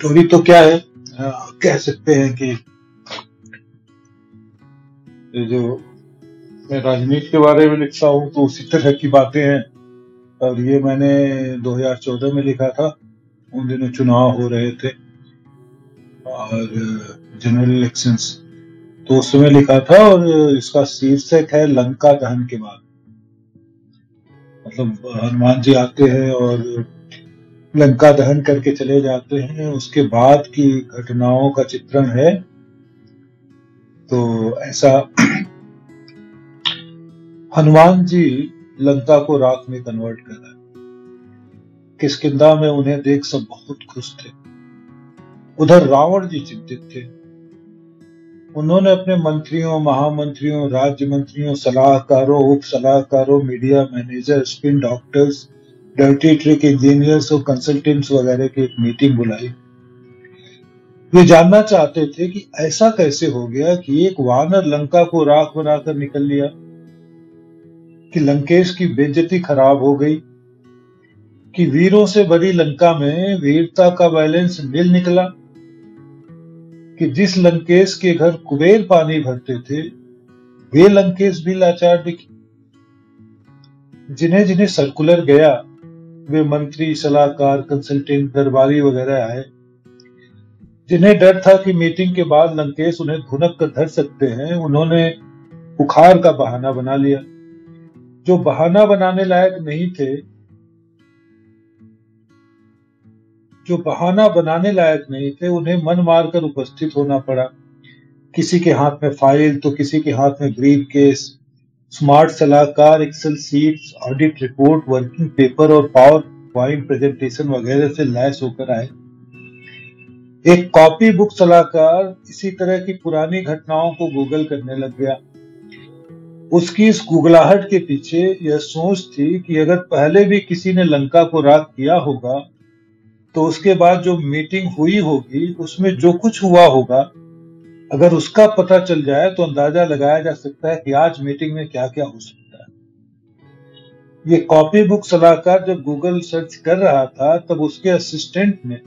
Story तो क्या है? आ, कह सकते हैं कि जो मैं राजनीति के बारे में लिखता हूँ तो उसी तरह की बातें हैं। और ये मैंने 2014 में लिखा था। उन दिनों चुनाव हो रहे थे। और जनरल इलेक्शंस तो उस समय लिखा था और इसका शीर्षक है लंका दहन के बाद। मतलब हनुमान जी आते हैं और लंका दहन करके चले जाते हैं। उसके बाद की घटनाओं का चित्रण है। तो ऐसा हनुमान जी लंका को राख में कन्वर्ट कर रहे किसकिदा में उन्हें देख सब बहुत खुश थे। उधर रावण जी चिंतित थे। उन्होंने अपने मंत्रियों, महामंत्रियों, राज्य मंत्रियों, सलाहकारों उप सलाहकारों media manager spin doctors dirty trick engineers और कंसल्टेंट्स वगैरह की एक मीटिंग बुलाई। वे जानना चाहते थे कि ऐसा कैसे हो गया कि एक वानर लंका को राख बनाकर निकल लिया, कि लंकेश की बेजती खराब हो गई, कि वीरों से भरी लंका में वीरता का बैलेंस मिल निकला, कि जिस लंकेश के घर कुबेर पानी भरते थे, वे लंकेश भी लाचार दिखे। जिन्हें जिन्हें सर्कुलर गया वे मंत्री, सलाहकार कंसल्टेंट दरबारी वगैरह आए। जिन्हें डर था कि मीटिंग के बाद लंकेश उन्हें भुनक कर धर सकते हैं, उन्होंने बुखार का बहाना बना लिया। जो बहाना बनाने लायक नहीं थे, जो बहाना बनाने लायक नहीं थे, उन्हें मन मारकर उपस्थित होना पड़ा। किसी के हाथ में फ़ाइल तो किसी के हाथ में ब्रीफ केस स्मार्ट सलाहकार excel sheets audit report working paper और पावर पॉइंट प्रेजेंटेशन वगैरह से लैस होकर आए। एक कॉपी बुक सलाहकार इसी तरह की पुरानी घटनाओं को गूगल करने लग गया। उसकी इस गुगलाहट के पीछे यह सोच थी कि अगर पहले भी किसी ने लंका को राग किया होगा तो उसके बाद जो मीटिंग हुई होगी, उसमें जो कुछ हुआ होगा अगर उसका पता चल जाए तो अंदाज़ा लगाया जा सकता है कि आज मीटिंग में क्या क्या हो सकता है। ये कॉपी बुक सलाहकार जब गूगल सर्च कर रहा था, तब उसके असिस्टेंट ने,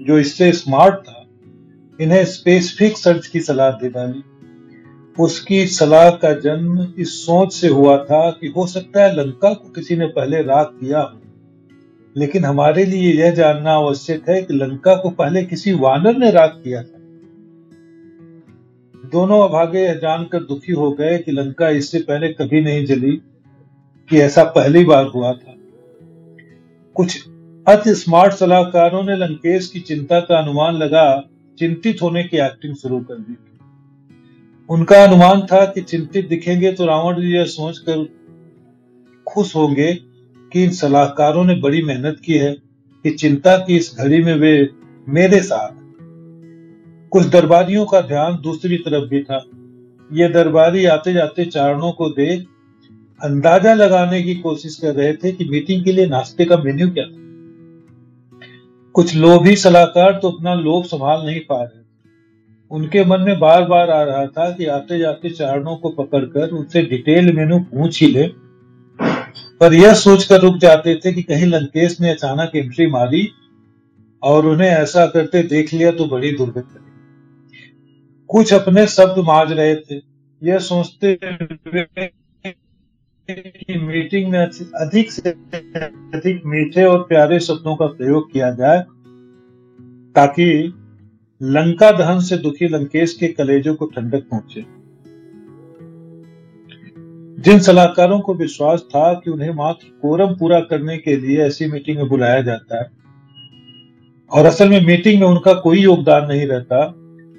जो इससे स्मार्ट था, इन्हें स्पेसिफिक सर्च की सलाह दे डाली। उसकी सलाह का जन्म इस सोच से हुआ था कि हो सकता है लंका को किसी ने पहले राग किया हो। लेकिन हमारे लिए यह जानना आवश्यक है कि लंका को पहले किसी वानर ने राग किया था। दोनों अभागे यह जानकर दुखी हो गए कि लंका इससे पहले कभी नहीं जली, कि ऐसा पहली बार हुआ था। कुछ अति स्मार्ट सलाहकारों ने लंकेश की चिंता का अनुमान लगा, चिंतित होने की एक्टिंग शुरू कर दी उनका अनुमान था कि चिंतित दिखेंगे तो रावण जी यह सोचकर खुश होंगे कि इन सलाहकारों ने बड़ी मेहनत की है, कि चिंता की इस घड़ी में वे मेरे साथ कुछ दरबारियों का ध्यान दूसरी तरफ़ भी था। ये दरबारी आते जाते चारणों को देख अंदाज़ा लगाने की कोशिश कर रहे थे कि मीटिंग के लिए नाश्ते का मेन्यू क्या था। कुछ लोभी सलाहकार तो अपना लोभ संभाल नहीं पा रहे उनके मन में बार बार आ रहा था कि आते जाते चारणों को पकड़कर उनसे डिटेल मेनू पूछ ही ले। पर यह सोचकर रुक जाते थे कि कहीं लंकेश ने अचानक एंट्री मारी और उन्हें ऐसा करते देख लिया तो बड़ी दुर्गति कुछ अपने शब्द माज रहे थे। यह सोचते कि मीटिंग में अधिक से अधिक मीठे और प्यारे शब्दों का प्रयोग किया जाए, ताकि लंका दहन से दुखी लंकेश के कलेजों को ठंडक पहुँचे। जिन सलाहकारों को विश्वास था कि उन्हें मात्र कोरम पूरा करने के लिए ऐसी मीटिंग में बुलाया जाता है, और असल में मीटिंग में उनका कोई योगदान नहीं रहता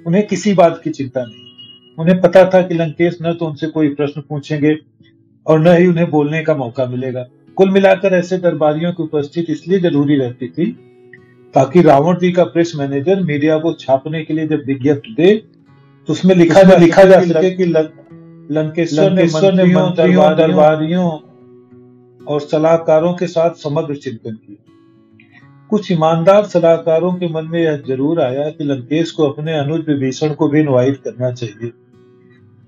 उन्हें किसी बात की चिंता नहीं। उन्हें पता था कि लंकेश न तो उनसे कोई प्रश्न पूछेंगे और न ही उन्हें बोलने का मौका मिलेगा। कुल मिलाकर ऐसे दरबारियों की उपस्थिति इसलिए ज़रूरी रहती थी ताकि रावण जी का प्रेस मैनेजर मीडिया को छापने के लिए जब विज्ञप्ति दे तो उसमें लिखा जा लिखा जा सके कि लंकेश्वर ने मंत्रियों दरबारियों और सलाहकारों के साथ समग्र चिंतन किया। कुछ ईमानदार सलाहकारों के मन में यह ज़रूर आया कि लंकेश को अपने अनुज विभीषण को भी इनवाइट करना चाहिए।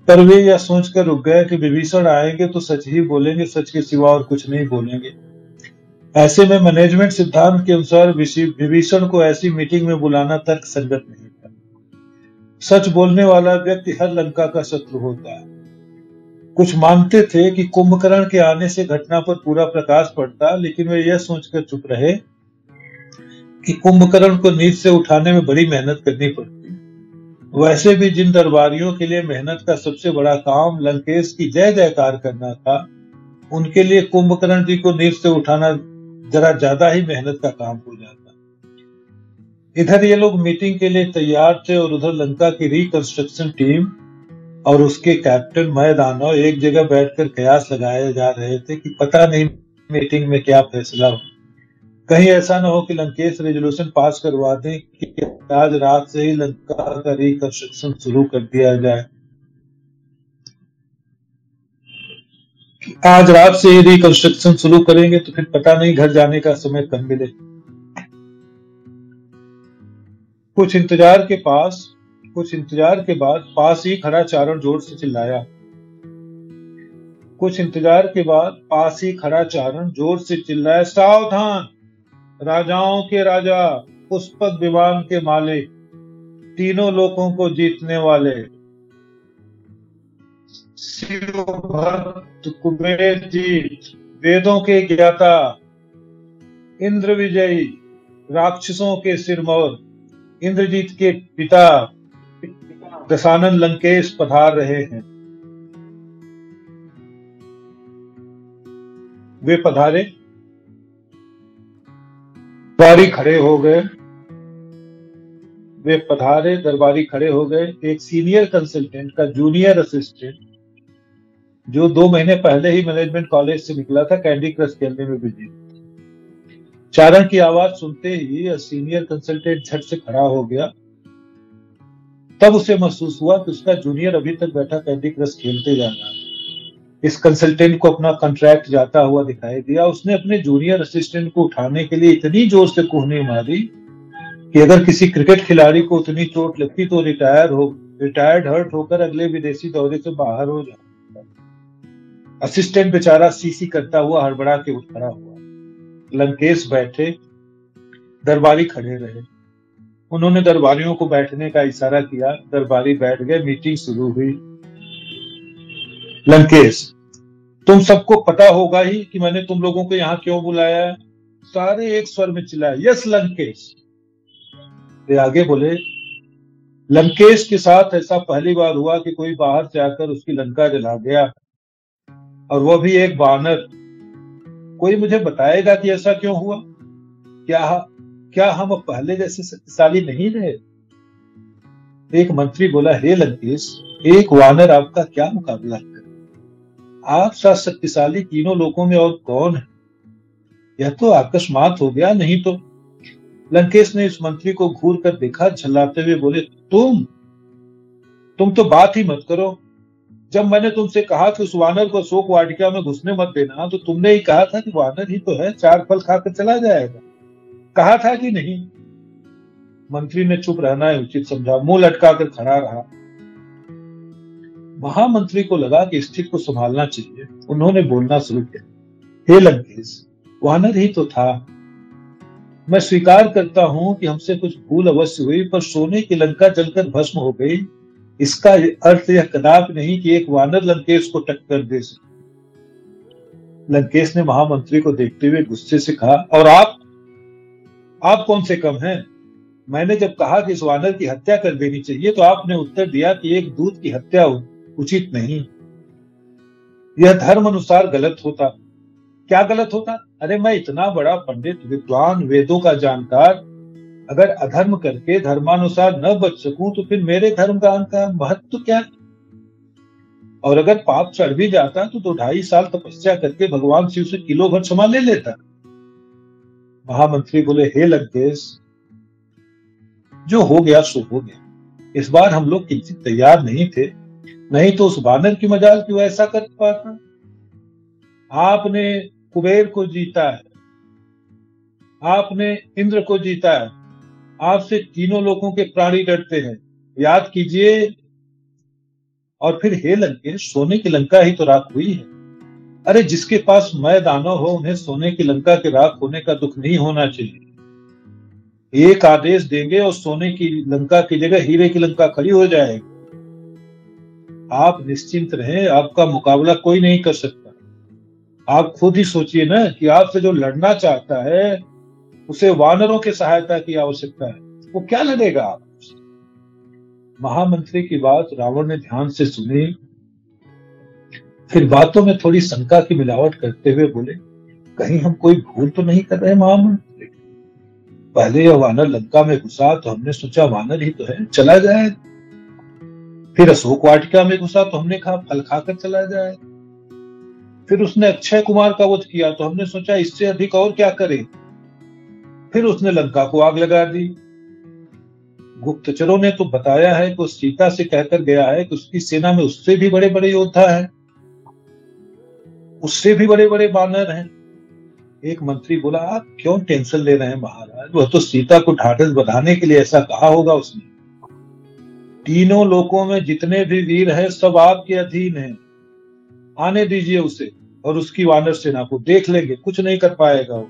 पर वे यह सोचकर रुक गए कि विभीषण आएँगे तो सच ही बोलेंगे, सच के सिवा और कुछ नहीं बोलेंगे। ऐसे में मैनेजमेंट सिद्धांत के अनुसार विभीषण को ऐसी मीटिंग में बुलाना तर्क संगत नहीं था। सच बोलने वाला व्यक्ति हर लंका का शत्रु होता है। कुछ मानते थे कि कुंभकर्ण के आने से घटना पर पूरा प्रकाश पड़ता, लेकिन वे यह सोचकर चुप रहे कि कुंभकर्ण को नीच से उठाने में बड़ी मेहनत करनी पड़ती वैसे भी जिन दरबारियों के लिए मेहनत का सबसे बड़ा काम लंकेश की जय जयकार करना था, उनके लिए कुंभकर्ण जी को नीच से उठाना जरा ज़्यादा ही मेहनत का काम हो जाता। इधर ये लोग मीटिंग के लिए तैयार थे और उधर लंका की रिकंस्ट्रक्शन टीम और उसके कैप्टन मय दानव एक जगह बैठकर कयास लगाए जा रहे थे कि पता नहीं मीटिंग में क्या फैसला हो। कहीं ऐसा ना हो कि लंकेश रेजोल्यूशन पास करवा दें कि आज रात से ही लंका का रिकंस्ट्रक्शन शुरू कर दिया जाए। आज रात से ही रिकंस्ट्रक्शन शुरू करेंगे तो फिर पता नहीं घर जाने का समय कब मिले। कुछ इंतज़ार के पास, कुछ इंतज़ार के बाद पास ही खड़ा चारण ज़ोर से चिल्लाया। कुछ इंतज़ार के बाद पास ही खड़ा चारण ज़ोर से चिल्लाया, सावधान! राजाओं के राजा पुष्पक विमान के मालिक, तीनों लोगों को जीतने वाले। शिव भक्त कुबेर जी, वेदों के ज्ञाता इंद्र विजयी राक्षसों के सिरमौर, इंद्रजीत के पिता दशानंद लंकेश पधार रहे हैं। वे पधारे। दरबारी खड़े हो गए। वे पधारे, दरबारी खड़े हो गए। एक सीनियर कंसल्टेंट का जूनियर असिस्टेंट जो दो महीने पहले ही मैनेजमेंट कॉलेज से निकला था कैंडी क्रश खेलने में बिज़ी चारण की आवाज़ सुनते ही सीनियर कंसल्टेंट झट से खड़ा हो गया। तब उसे महसूस हुआ कि उसका जूनियर अभी तक बैठा कैंडी क्रश खेलते जा रहा है। इस कंसल्टेंट को अपना कॉन्ट्रैक्ट जाता हुआ दिखाई दिया। उसने अपने जूनियर असिस्टेंट को उठाने के लिए इतनी ज़ोर से कुहनी मारी कि अगर किसी क्रिकेट खिलाड़ी को उतनी चोट लगती तो रिटायर हो रिटायर्ड हर्ट होकर अगले विदेशी दौरे से बाहर हो जाए असिस्टेंट बेचारा सीसी करता हुआ हड़बड़ा के उठ खड़ा हुआ। लंकेश बैठे, दरबारी खड़े रहे। उन्होंने दरबारियों को बैठने का इशारा किया। दरबारी बैठ गए मीटिंग शुरू हुई। लंकेश, तुम सबको पता होगा ही कि मैंने तुम लोगों को यहाँ क्यों बुलाया है। सारे एक स्वर में चिल्लाए यस लंकेश। वे आगे बोले, लंकेश के साथ ऐसा पहली बार हुआ कि कोई बाहर से आकर उसकी लंका जला गया। और वो भी एक बानर। कोई मुझे बताएगा कि ऐसा क्यों हुआ? क्या क्या हम पहले जैसे शक्तिशाली नहीं रहे? एक मंत्री बोला, हे लंकेश, एक वानर आपका क्या मुकाबला कर आप सा शक्तिशाली तीनों लोगों में और कौन है? यह तो अकस्मात हो गया, नहीं तो। लंकेश ने इस मंत्री को घूर कर देखा, झल्लाते हुए बोले, तुम? तुम तो बात ही मत करो। जब मैंने तुमसे कहा कि उस वानर को अशोक वाटिका में घुसने मत देना तो तुमने ही कहा था कि वानर ही तो है, चार फल खाकर चला जाएगा। कहा था कि नहीं? मंत्री ने चुप रहना है, उचित समझा, मुँह लटका कर खड़ा रहा। महामंत्री को लगा कि स्थिति को संभालना चाहिए। उन्होंने बोलना शुरू किया। हे लंकेश, वानर ही तो था। मैं स्वीकार करता हूँ कि हमसे कुछ भूल अवश्य हुई, पर सोने की लंका जलकर भस्म हो गई। इसका अर्थ यह कदाप नहीं कि एक वानर लंकेश को टक्कर दे सके। लंकेश ने महामंत्री को देखते हुए गुस्से से कहा, और आप? आप कौन से कम हैं? मैंने जब कहा कि इस वानर की हत्या कर देनी चाहिए तो आपने उत्तर दिया कि एक दूध की हत्या उचित नहीं। यह धर्म अनुसार गलत होता। क्या गलत होता? अरे मैं इतना बड़ा पंडित विद्वान वेदों का जानकार अगर अधर्म करके धर्मानुसार न बच सकूँ तो फिर मेरे धर्म का का महत्व क्या है? और अगर पाप चढ़ भी जाता तो, तो ढाई साल तपस्या करके भगवान शिव से किलो भर क्षमा ले लेता। महामंत्री बोले हे लंकेश जो हो गया सो हो गया। इस बार हम लोग किसी तैयार नहीं थे। नहीं तो उस बानर की मजाल क्यों ऐसा कर पाता? आपने कुबेर को जीता है। आपने इंद्र को जीता है। आपसे तीनों लोगों के प्राणी डरते हैं। याद कीजिए, और फिर हे लंके, सोने की लंका ही तो राख हुई है। अरे जिसके पास मैं दानव हो, उन्हें सोने की लंका के राख होने का दुख नहीं होना चाहिए। एक आदेश देंगे और सोने की लंका की जगह हीरे की लंका खड़ी हो जाएगी। आप निश्चिंत रहें, आपका मुकाबला कोई नहीं कर सकता। आप खुद ही सोचिए ना कि आपसे जो लड़ना चाहता है, उसे वानरों की सहायता की आवश्यकता है। वो क्या लड़ेगा आप महामंत्री की बात रावण ने ध्यान से सुनी। फिर बातों में थोड़ी शंका की मिलावट करते हुए बोले, कहीं हम कोई भूल तो नहीं कर रहे महामंत्री? पहले यह वानर लंका में घुसा तो हमने सोचा वानर ही तो है, चला जाए। फिर अशोक वाटिका में घुसा तो हमने कहा, फल खाकर चला जाए। फिर उसने अक्षय कुमार का वध किया तो हमने सोचा, इससे अधिक और क्या करे? फिर उसने लंका को आग लगा दी। गुप्तचरों ने तो बताया है कि सीता से कहकर गया है कि उसकी सेना में उससे भी बड़े बड़े योद्धा हैं। उससे भी बड़े बड़े बानर हैं। एक मंत्री बोला, आप क्यों टेंशन ले रहे हैं महाराज? वह तो सीता को ढाढ़स बढ़ाने के लिए ऐसा कहा होगा उसने। तीनों लोगों में जितने भी वीर हैं, सब आपके अधीन हैं। आने दीजिए उसे और उसकी वानर सेना को देख लेंगे, कुछ नहीं कर पाएगा वो।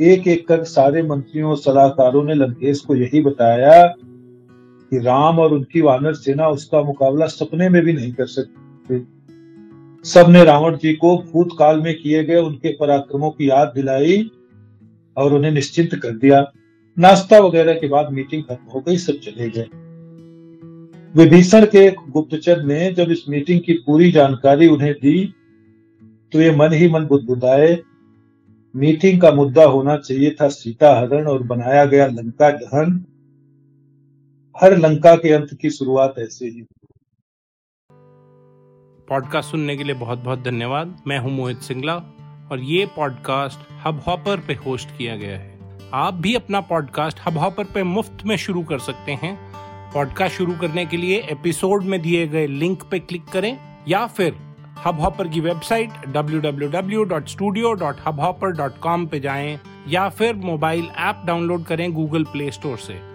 एक एक कर सारे मंत्रियों और सलाहकारों ने लंकेश को यही बताया कि राम और उनकी वानर सेना उसका मुकाबला सपने में भी नहीं कर सकते। सबने रावण जी को भूतकाल में किए गए उनके पराक्रमों की याद दिलाई और उन्हें निश्चिंत कर दिया। नाश्ता वगैरह के बाद मीटिंग खत्म हो गई, सब चले गए। विभीषण के गुप्तचर ने जब इस मीटिंग की पूरी जानकारी उन्हें दी तो ये मन ही मन बुदबुदाए मीटिंग का मुद्दा होना चाहिए था सीता हरण और बनाया गया लंका दहन हर लंका के अंत की शुरुआत ऐसे ही पॉडकास्ट सुनने के लिए बहुत बहुत धन्यवाद। मैं हूँ मोहित सिंगला और ये पॉडकास्ट हब हॉपर पे होस्ट किया गया है। आप भी अपना पॉडकास्ट हब हॉपर पे मुफ़्त में शुरू कर सकते हैं। पॉडकास्ट शुरू करने के लिए एपिसोड में दिए गए लिंक पे क्लिक करें या फिर हब हॉपर की वेबसाइट www.studio.hubhopper.com पे जाएँ या फिर मोबाइल ऐप डाउनलोड करें गूगल प्ले स्टोर से।